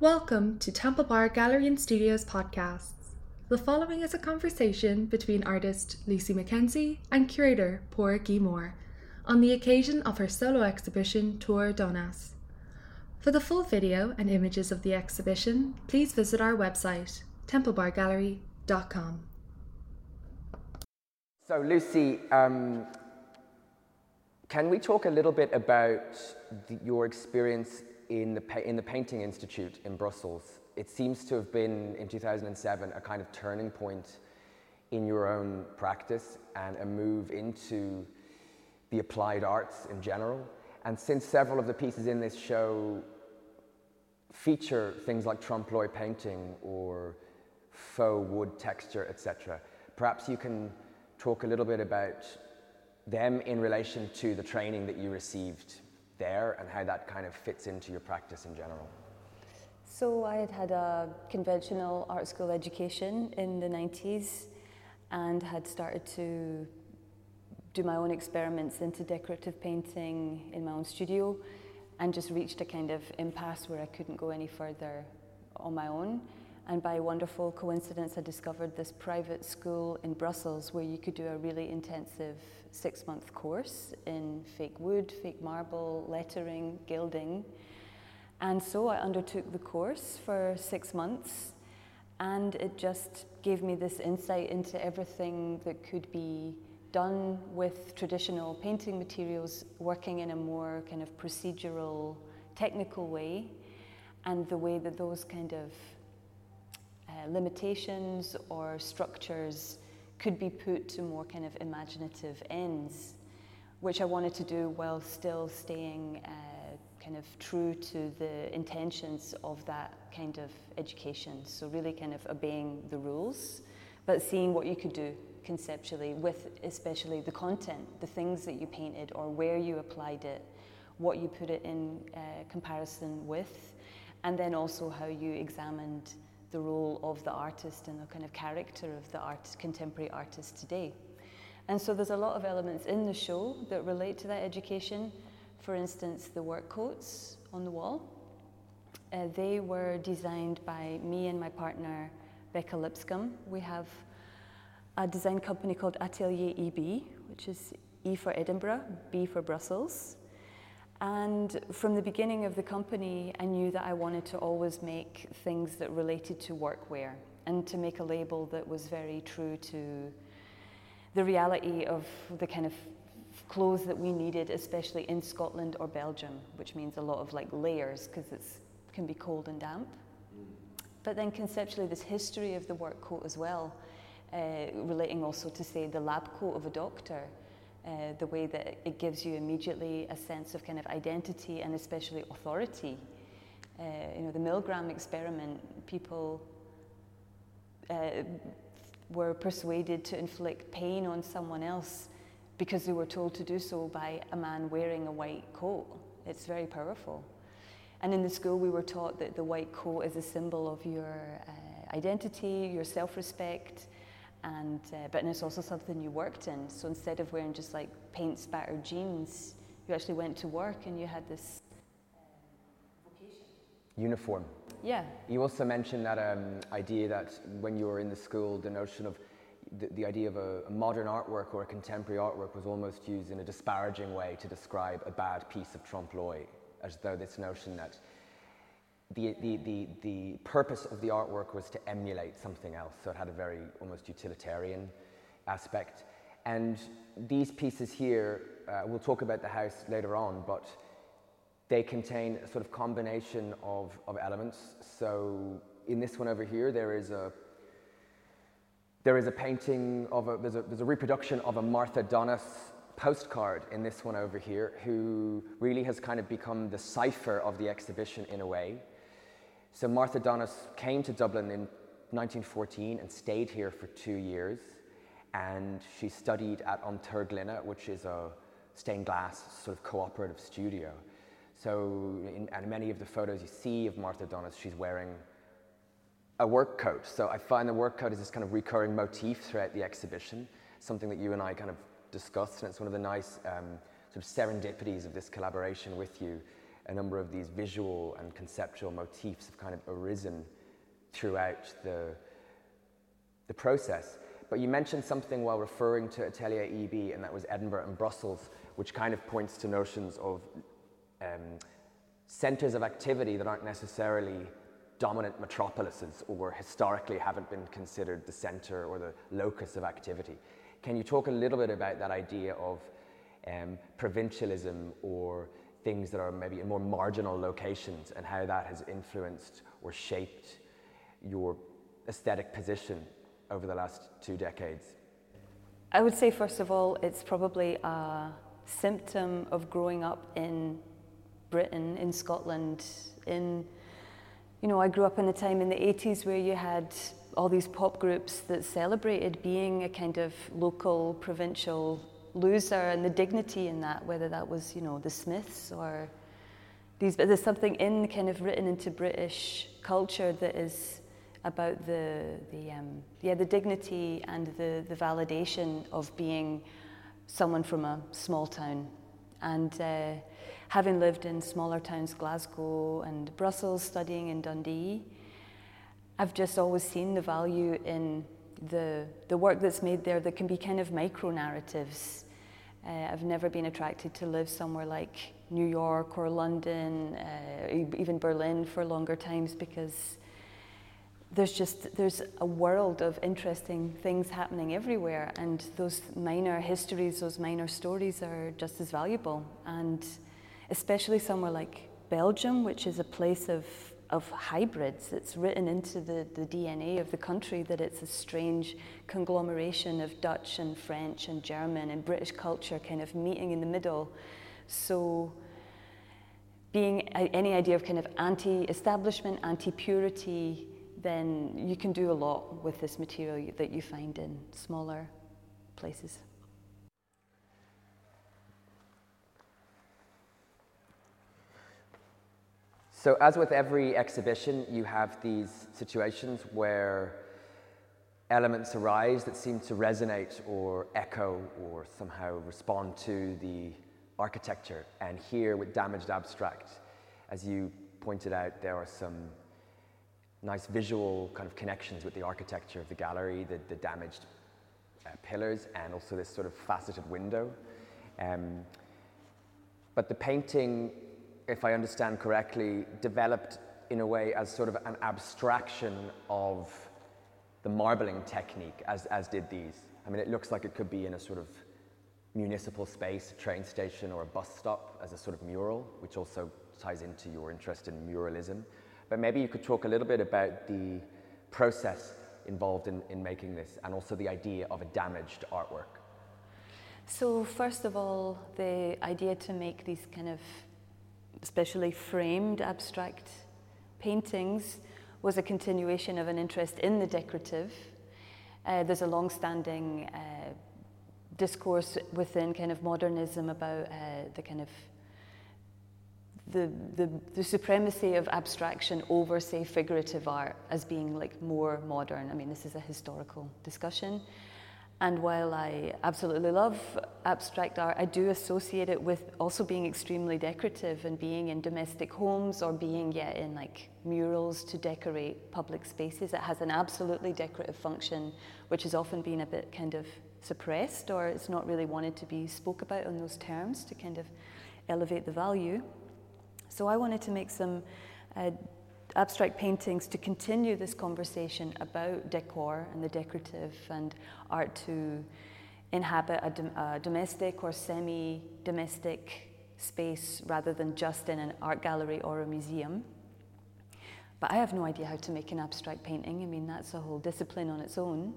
Welcome to Temple Bar Gallery and Studios podcasts. The following is a conversation between artist Lucy McKenzie and curator Pádraic Moore on the occasion of her solo exhibition Tour Donas. For the full video and images of the exhibition, please visit our website, templebargallery.com. So, Lucy, um, can we talk a little bit about the, your experience in the, in the Painting Institute in Brussels? It seems to have been, in 2007, a kind of turning point in your own practice and a move into the applied arts in general. And since several of the pieces in this show feature things like trompe l'oeil painting or faux wood texture, etc., perhaps you can talk a little bit about them in relation to the training that you received there and how that kind of fits into your practice in general. So I had had a conventional art school education in the 90s and had started to do my own experiments into decorative painting in my own studio and just reached a kind of impasse where I couldn't go any further on my own. And by wonderful coincidence, I discovered this private school in Brussels where you could do a really intensive six month course in fake wood, fake marble, lettering, gilding. And so I undertook the course for six months, and it just gave me this insight into everything that could be done with traditional painting materials, working in a more kind of procedural, technical way, and the way that those kind of limitations or structures could be put to more kind of imaginative ends, which I wanted to do while still staying uh, kind of true to the intentions of that kind of education. So, really kind of obeying the rules, but seeing what you could do conceptually with especially the content, the things that you painted or where you applied it, what you put it in uh, comparison with, and then also how you examined the role of the artist and the kind of character of the art, contemporary artist today. And so there's a lot of elements in the show that relate to that education. For instance, the work coats on the wall. Uh, they were designed by me and my partner, Beca Lipscombe. We have a design company called Atelier EB, which is E for Edinburgh, B for Brussels. And from the beginning of the company, I knew that I wanted to always make things that related to workwear and to make a label that was very true to the reality of the kind of clothes that we needed, especially in Scotland or Belgium, which means a lot of like layers because it can be cold and damp. But then conceptually, this history of the work coat as well, uh, relating also to say the lab coat of a doctor uh, the way that it gives you immediately a sense of kind of identity and especially authority. Uh, you know, the Milgram experiment, people uh, were persuaded to inflict pain on someone else because they were told to do so by a man wearing a white coat. It's very powerful. And in the school, we were taught that the white coat is a symbol of your uh, identity, your self respect, and uh, but it's also something you worked in. So instead of wearing just like paint spattered jeans, you actually went to work and you had this uh, vocation. Uniform. Yeah. You also mentioned that um, idea that when you were in the school, the notion of the, the idea of a, a, modern artwork or a contemporary artwork was almost used in a disparaging way to describe a bad piece of trompe l'oeil, as though this notion that the, the, the, the purpose of the artwork was to emulate something else, so it had a very almost utilitarian aspect. And these pieces here, uh, we'll talk about the house later on, but they contain a sort of combination of, of elements. So in this one over here, there is a there is a painting of a there's a, there's a reproduction of a Martha Donas postcard in this one over here, who really has kind of become the cipher of the exhibition in a way. So Martha Donas came to Dublin in 1914 and stayed here for two years. And she studied at Tir which is a stained glass sort of cooperative studio. So, in, and many of the photos you see of Martha Donas, she's wearing a work coat. So I find the work coat is this kind of recurring motif throughout the exhibition, something that you and I kind of discussed, and it's one of the nice um, sort of serendipities of this collaboration with you a number of these visual and conceptual motifs have kind of arisen throughout the, the process. But you mentioned something while referring to Atelier EB, and that was Edinburgh and Brussels, which kind of points to notions of um, centres of activity that aren't necessarily dominant metropolises or historically haven't been considered the centre or the locus of activity. Can you talk a little bit about that idea of um, provincialism or things that are maybe in more marginal locations and how that has influenced or shaped your aesthetic position over the last two decades? I would say, first of all, it's probably a symptom of growing up in Britain, in Scotland, in, you know, I grew up in a time in the 80s where you had all these pop groups that celebrated being a kind of local, provincial loser and the dignity in that, whether that was, you know, the Smiths or these, but there's something in kind of written into British culture that is about the, the, um, yeah, the dignity and the, the validation of being someone from a small town. And uh, having lived in smaller towns, Glasgow and Brussels, studying in Dundee, I've just always seen the value in the, the work that's made there that can be kind of micro narratives. Uh, I've never been attracted to live somewhere like New York or London, uh, even Berlin for longer times because there's just there's a world of interesting things happening everywhere and those minor histories those minor stories are just as valuable and especially somewhere like belgium which is a place of of hybrids it's written into the, the dna of the country that it's a strange conglomeration of dutch and french and german and british culture kind of meeting in the middle so being any idea of kind of anti-establishment anti-purity then you can do a lot with this material that you find in smaller places. So, as with every exhibition, you have these situations where elements arise that seem to resonate or echo or somehow respond to the architecture. And here, with Damaged Abstract, as you pointed out, there are some nice visual kind of connections with the architecture of the gallery, the, the damaged uh, pillars, and also this sort of faceted window. Um, but the painting, if I understand correctly, developed in a way as sort of an abstraction of the marbling technique, as, as did these. I mean, it looks like it could be in a sort of municipal space, a train station, or a bus stop as a sort of mural, which also ties into your interest in muralism. But maybe you could talk a little bit about the process involved in, in making this and also the idea of a damaged artwork. So, first of all, the idea to make these kind of especially framed abstract paintings was a continuation of an interest in the decorative. Uh, there's a long standing uh, discourse within kind of modernism about uh, the kind of the, the, the, supremacy of abstraction over, say, figurative art as being like more modern. I mean, this is a historical discussion. And while I absolutely love abstract art, I do associate it with also being extremely decorative and being in domestic homes or being, yeah, in like murals to decorate public spaces. It has an absolutely decorative function, which has often been a bit kind of suppressed or it's not really wanted to be spoke about in those terms to kind of elevate the value. So I wanted to make some uh, abstract paintings to continue this conversation about decor and the decorative and art to inhabit a, dom- a domestic or semi domestic space rather than just in an art gallery or a museum. But I have no idea how to make an abstract painting. I mean, that's a whole discipline on its own.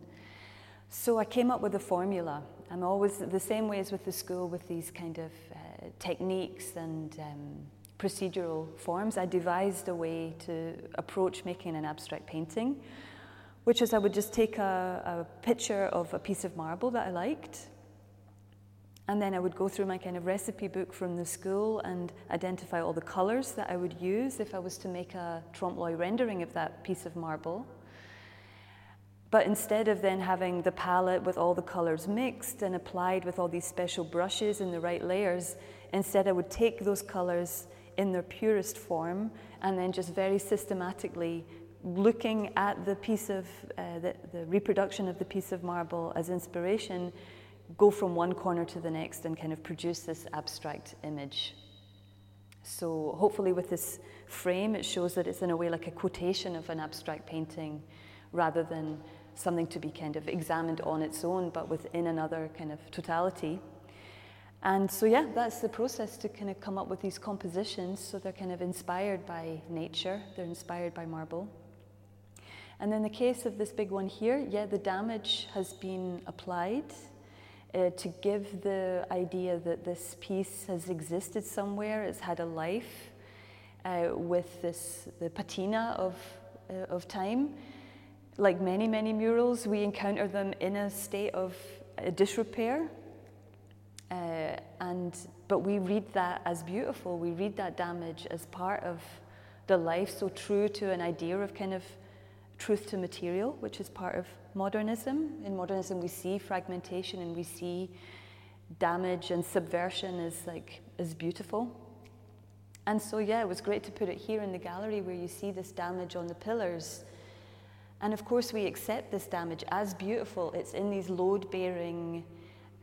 So I came up with a formula. I'm always the same way as with the school with these kind of uh, techniques and um, procedural forms, I devised a way to approach making an abstract painting, which is I would just take a, a picture of a piece of marble that I liked, and then I would go through my kind of recipe book from the school and identify all the colors that I would use if I was to make a trompe l'oeil rendering of that piece of marble. But instead of then having the palette with all the colors mixed and applied with all these special brushes in the right layers, instead I would take those colors in their purest form, and then just very systematically looking at the piece of uh, the, the reproduction of the piece of marble as inspiration, go from one corner to the next and kind of produce this abstract image. So hopefully with this frame, it shows that it's in a way like a quotation of an abstract painting rather than something to be kind of examined on its own, but within another kind of totality. And so, yeah, that's the process to kind of come up with these compositions. So they're kind of inspired by nature, they're inspired by marble. And in the case of this big one here, yeah, the damage has been applied uh, to give the idea that this piece has existed somewhere, it's had a life uh, with this, the patina of, uh, of time. Like many, many murals, we encounter them in a state of uh, disrepair. Uh, and, but we read that as beautiful. We read that damage as part of the life, so true to an idea of kind of truth to material, which is part of modernism. In modernism, we see fragmentation and we see damage and subversion as like as beautiful. And so, yeah, it was great to put it here in the gallery where you see this damage on the pillars. And of course, we accept this damage as beautiful. It's in these load bearing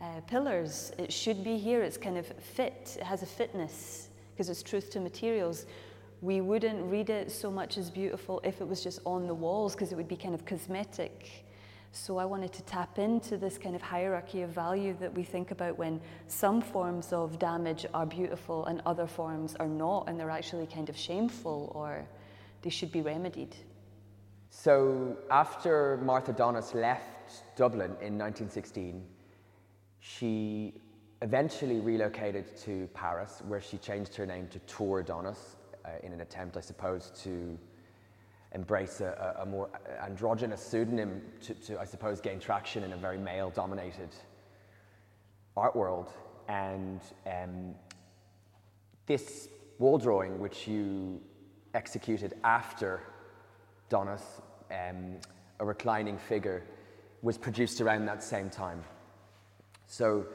uh, pillars. It should be here. It's kind of fit, it has a fitness because it's truth to materials we wouldn't read it so much as beautiful if it was just on the walls because it would be kind of cosmetic. So I wanted to tap into this kind of hierarchy of value that we think about when some forms of damage are beautiful and other forms are not, and they're actually kind of shameful or they should be remedied. So after Martha Donas left Dublin in 1916, she eventually relocated to Paris, where she changed her name to Tour Donas, uh, in an attempt, I suppose, to embrace a, a, more androgynous pseudonym to, to, I suppose, gain traction in a very male dominated art world. And um, this wall drawing, which you executed after Donas, um, a reclining figure, was produced around that same time. So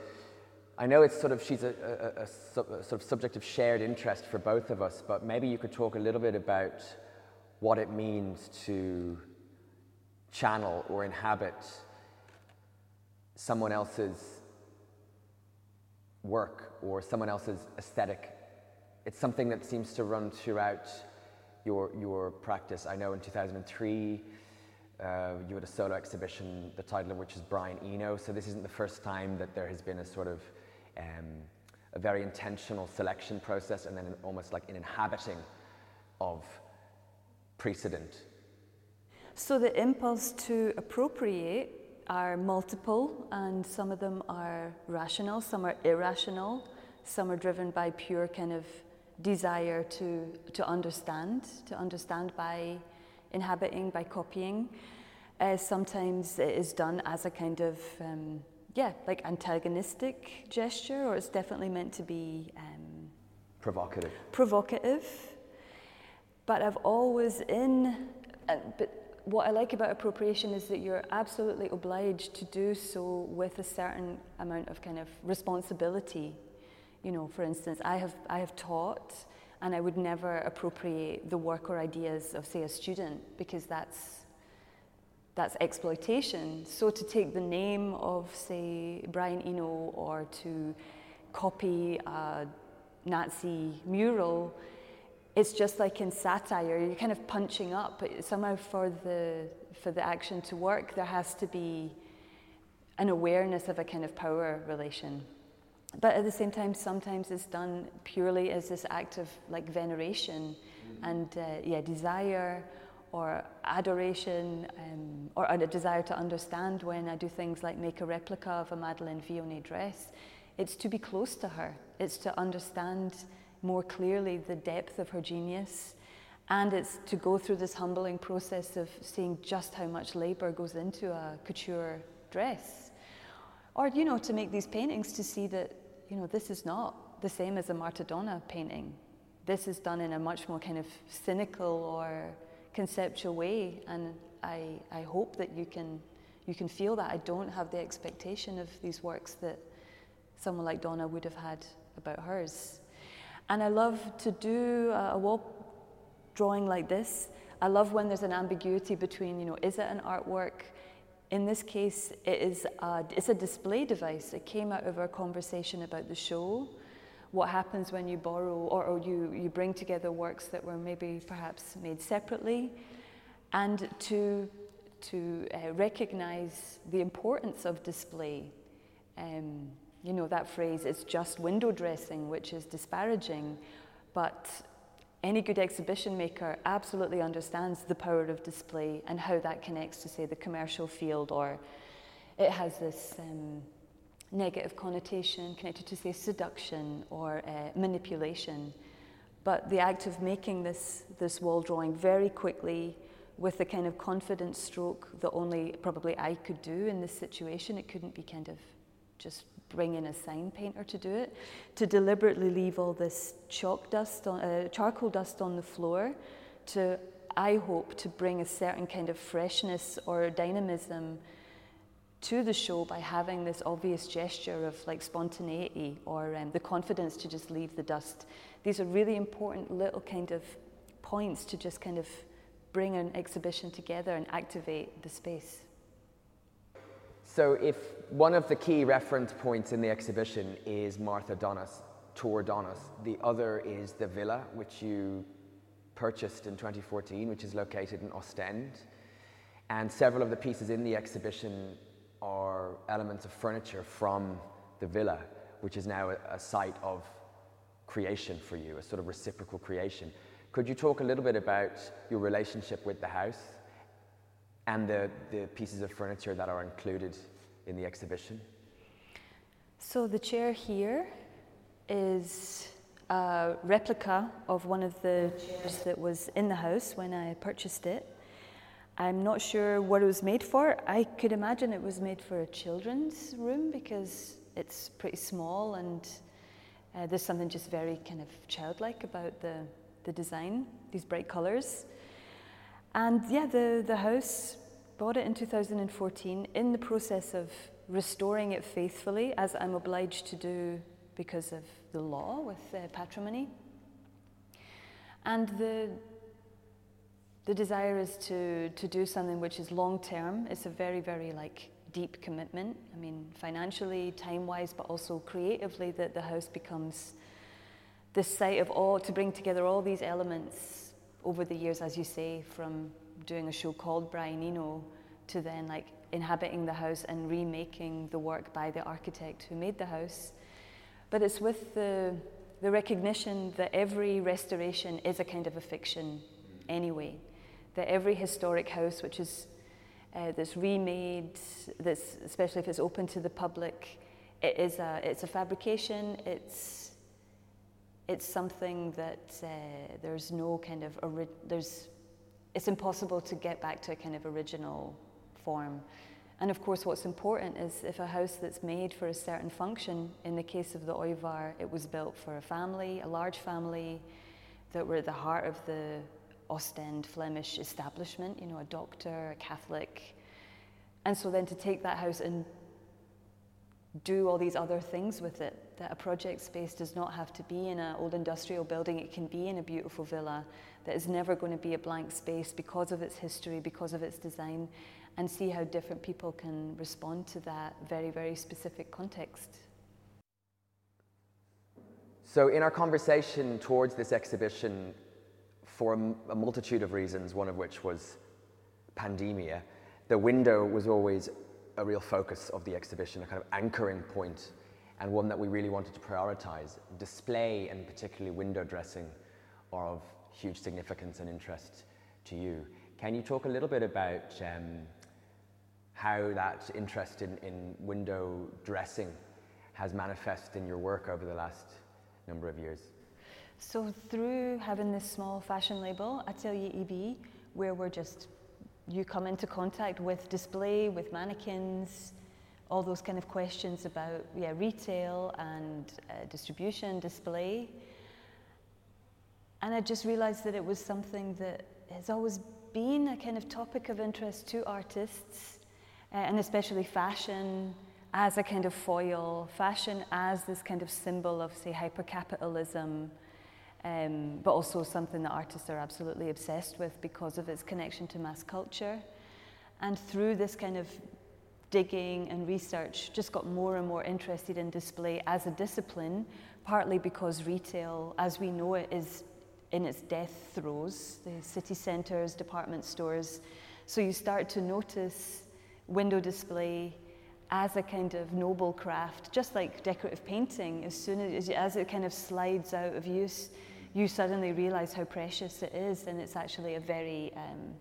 I know it's sort of she's a, a, a, a, sort of subject of shared interest for both of us, but maybe you could talk a little bit about what it means to channel or inhabit someone else's work or someone else's aesthetic. It's something that seems to run throughout your, your practice. I know in 2003 uh, you had a solo exhibition, the title of which is Brian Eno. So this isn't the first time that there has been a sort of um, a very intentional selection process and then almost like an inhabiting of precedent. So the impulse to appropriate are multiple, and some of them are rational, some are irrational, some are driven by pure kind of desire to, to understand, to understand by inhabiting, by copying. Uh, sometimes it is done as a kind of um, yeah, like antagonistic gesture, or it's definitely meant to be um, provocative. Provocative. But I've always in, uh, but what I like about appropriation is that you're absolutely obliged to do so with a certain amount of kind of responsibility. You know, for instance, I have I have taught, and I would never appropriate the work or ideas of, say, a student because that's that's exploitation. So to take the name of, say, Brian Eno or to copy a Nazi mural, it's just like in satire, you're kind of punching up. Somehow for the, for the action to work, there has to be an awareness of a kind of power relation. But at the same time, sometimes it's done purely as this act of like veneration mm-hmm. and uh, yeah, desire or adoration um, or a desire to understand when I do things like make a replica of a Madeleine Vionnet dress. It's to be close to her. It's to understand more clearly the depth of her genius. And it's to go through this humbling process of seeing just how much labor goes into a couture dress. Or, you know, to make these paintings to see that, you know, this is not the same as a Marta Donna painting. This is done in a much more kind of cynical or conceptual way, and I, I hope that you can, you can feel that. I don't have the expectation of these works that someone like Donna would have had about hers. And I love to do a wall drawing like this. I love when there's an ambiguity between, you know, is it an artwork? In this case, it is a, it's a display device. It came out of our conversation about the show. What happens when you borrow or, or you, you bring together works that were maybe perhaps made separately, and to, to uh, recognize the importance of display. Um, you know, that phrase, it's just window dressing, which is disparaging, but any good exhibition maker absolutely understands the power of display and how that connects to, say, the commercial field, or it has this um, negative connotation connected to, say, seduction or uh, manipulation. But the act of making this, this wall drawing very quickly with the kind of confident stroke that only probably I could do in this situation, it couldn't be kind of just bring in a sign painter to do it, to deliberately leave all this chalk dust, on, uh, charcoal dust on the floor, to, I hope, to bring a certain kind of freshness or dynamism to the show by having this obvious gesture of like spontaneity or um, the confidence to just leave the dust. These are really important little kind of points to just kind of bring an exhibition together and activate the space. So if one of the key reference points in the exhibition is Martha Donas, Tour Donas, the other is the villa, which you purchased in 2014, which is located in Ostend. And several of the pieces in the exhibition are elements of furniture from the villa, which is now a, a site of creation for you, a sort of reciprocal creation. Could you talk a little bit about your relationship with the house and the, the pieces of furniture that are included in the exhibition? So the chair here is a replica of one of the chairs that was in the house when I purchased it. I'm not sure what it was made for. I could imagine it was made for a children's room because it's pretty small and uh, there's something just very kind of childlike about the, the design, these bright colours. And yeah, the, the house bought it in 2014 in the process of restoring it faithfully, as I'm obliged to do because of the law with uh, patrimony. And the, the desire is to, to do something which is long term. It's a very, very like deep commitment. I mean, financially, time wise, but also creatively, that the house becomes the site of all, to bring together all these elements over the years, as you say, from doing a show called Brian Eno to then like inhabiting the house and remaking the work by the architect who made the house. But it's with the, the recognition that every restoration is a kind of a fiction anyway. That every historic house, which is uh, that's remade, that's, especially if it's open to the public, it is a, it's a fabrication, it's, it's something that uh, there's no kind of, ori- there's it's impossible to get back to a kind of original form. And of course, what's important is if a house that's made for a certain function, in the case of the Ooievaar, it was built for a family, a large family that were at the heart of the Ostend Flemish establishment, you know, a doctor, a Catholic. And so then to take that house and do all these other things with it. That a project space does not have to be in an old industrial building, it can be in a beautiful villa that is never going to be a blank space because of its history, because of its design, and see how different people can respond to that very, very specific context. So, in our conversation towards this exhibition, for a multitude of reasons, one of which was pandemia, the window was always a real focus of the exhibition, a kind of anchoring point, and one that we really wanted to prioritize. Display and particularly window dressing are of huge significance and interest to you. Can you talk a little bit about um, how that interest in, in window dressing has manifested in your work over the last number of years? So, through having this small fashion label, Atelier EB, where we're just you come into contact with display, with mannequins, all those kind of questions about yeah, retail and uh, distribution, display. And I just realized that it was something that has always been a kind of topic of interest to artists, uh, and especially fashion as a kind of foil, fashion as this kind of symbol of, say, hypercapitalism, um, but also something that artists are absolutely obsessed with because of its connection to mass culture. And through this kind of digging and research, just got more and more interested in display as a discipline, partly because retail, as we know it, is in its death throes, the city centres, department stores. So you start to notice window display as a kind of noble craft, just like decorative painting, as soon as, as it kind of slides out of use, you suddenly realize how precious it is, and it's actually a very um,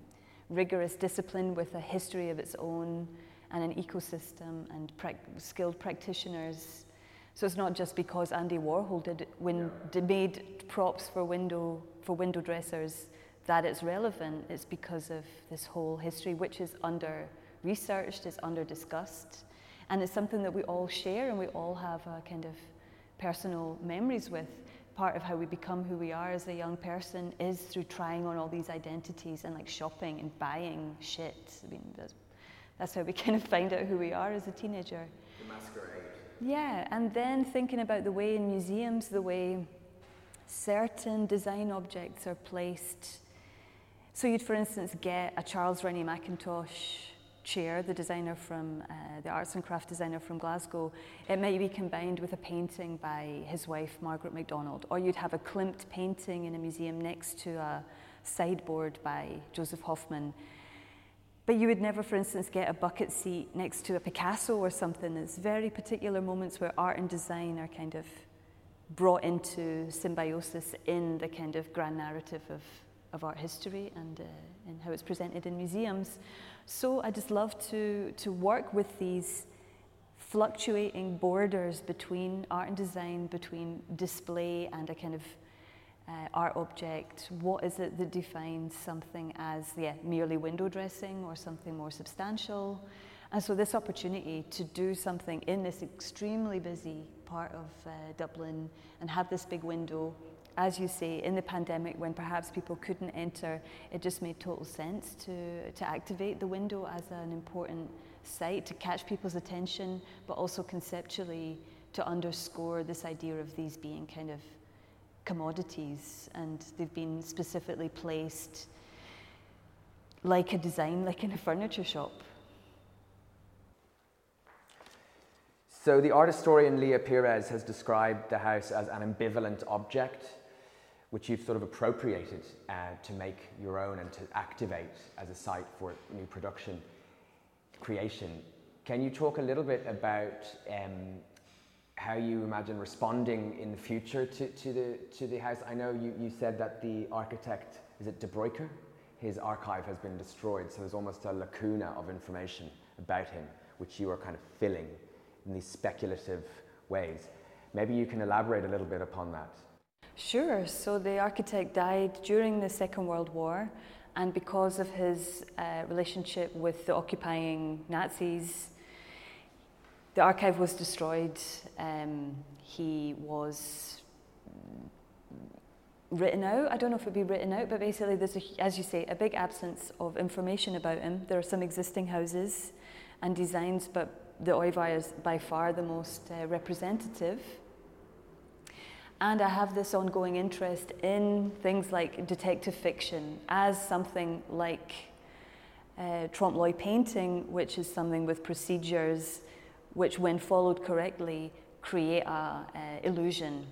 rigorous discipline with a history of its own and an ecosystem and pra- skilled practitioners. So it's not just because Andy Warhol did, win, did made props for window for window dressers that it's relevant. It's because of this whole history, which is under researched, is under discussed, and it's something that we all share and we all have a kind of personal memories with part of how we become who we are as a young person is through trying on all these identities and like shopping and buying shit. I mean, that's, that's how we kind of find out who we are as a teenager. The masquerade. Yeah, and then thinking about the way in museums, the way certain design objects are placed. So you'd, for instance, get a Charles Rennie Mackintosh chair, the designer from uh, the arts and craft designer from Glasgow, it might be combined with a painting by his wife Margaret MacDonald, or you'd have a Klimt painting in a museum next to a sideboard by Josef Hoffmann. But you would never, for instance, get a bucket seat next to a Picasso or something. It's very particular moments where art and design are kind of brought into symbiosis in the kind of grand narrative of, of art history and, uh, and how it's presented in museums. So I just love to, to work with these fluctuating borders between art and design, between display and a kind of uh, art object. What is it that defines something as yeah, merely window dressing or something more substantial? And so this opportunity to do something in this extremely busy part of uh, Dublin and have this big window as you say, in the pandemic when perhaps people couldn't enter, it just made total sense to, to activate the window as an important site to catch people's attention, but also conceptually to underscore this idea of these being kind of commodities and they've been specifically placed like a design, like in a furniture shop. So the art historian Leah Pires has described the house as an ambivalent object which you've sort of appropriated uh, to make your own and to activate as a site for new production creation. Can you talk a little bit about um, how you imagine responding in the future to, to, the, to the house? I know you, you said that the architect, is it De Bruycker? His archive has been destroyed, so there's almost a lacuna of information about him, which you are kind of filling in these speculative ways. Maybe you can elaborate a little bit upon that. Sure. So the architect died during the Second World War, and because of his uh, relationship with the occupying Nazis, the archive was destroyed. Um, he was written out. I don't know if it'd be written out, but basically, there's, a, as you say, a big absence of information about him. There are some existing houses and designs, but the Ooievaar is by far the most uh, representative. And I have this ongoing interest in things like detective fiction as something like uh, trompe l'oeil painting, which is something with procedures which, when followed correctly, create a illusion.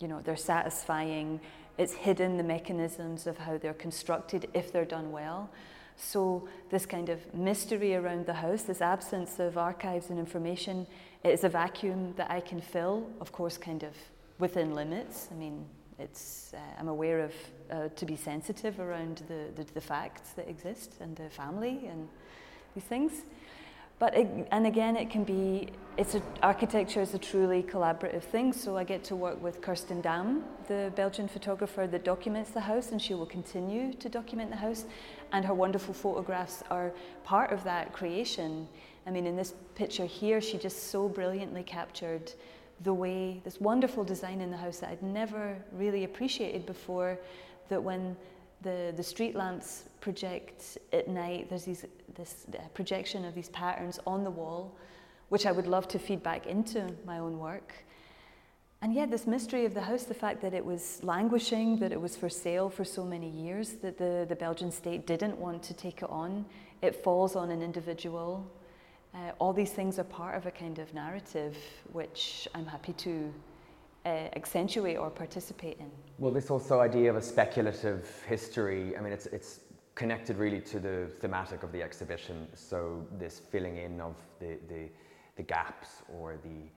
You know, they're satisfying. It's hidden the mechanisms of how they're constructed if they're done well. So this kind of mystery around the house, this absence of archives and information, it is a vacuum that I can fill, of course, kind of within limits. I mean, it's, uh, I'm aware of uh, to be sensitive around the, the, the, facts that exist and the family and these things. But it, and again, it can be. It's a, architecture is a truly collaborative thing. So I get to work with Kristien Daem, the Belgian photographer that documents the house, and she will continue to document the house. And her wonderful photographs are part of that creation. I mean, in this picture here, she just so brilliantly captured the way, this wonderful design in the house that I'd never really appreciated before, that when the, the street lamps project at night, there's these, this projection of these patterns on the wall, which I would love to feed back into my own work. and yet, this mystery of the house, the fact that it was languishing, that it was for sale for so many years, that the, the Belgian state didn't want to take it on, it falls on an individual. Uh, all these things are part of a kind of narrative which I'm happy to uh, accentuate or participate in. Well, this also idea of a speculative history, I mean, it's, it's connected really to the thematic of the exhibition. So this filling in of the, the, the gaps or the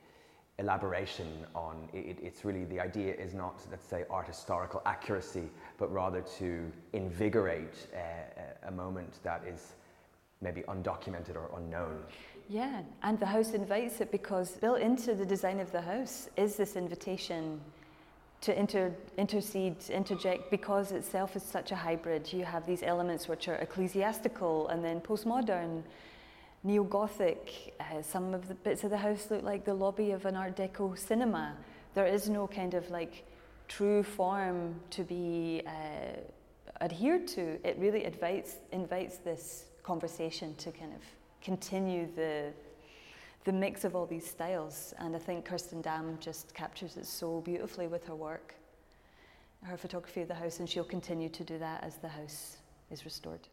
elaboration on it, it's really the idea is not let's say art historical accuracy but rather to invigorate uh, a moment that is maybe undocumented or unknown yeah and the house invites it because built into the design of the house is this invitation to inter, intercede, interject, because itself is such a hybrid. You have these elements which are ecclesiastical and then postmodern, neo Gothic. Uh, some of the bits of the house look like the lobby of an Art Deco cinema. There is no kind of like true form to be uh, adhered to. It really invites, invites this conversation to kind of continue the, the mix of all these styles. And I think Kristien Daem just captures it so beautifully with her work, her photography of the house, and she'll continue to do that as the house is restored.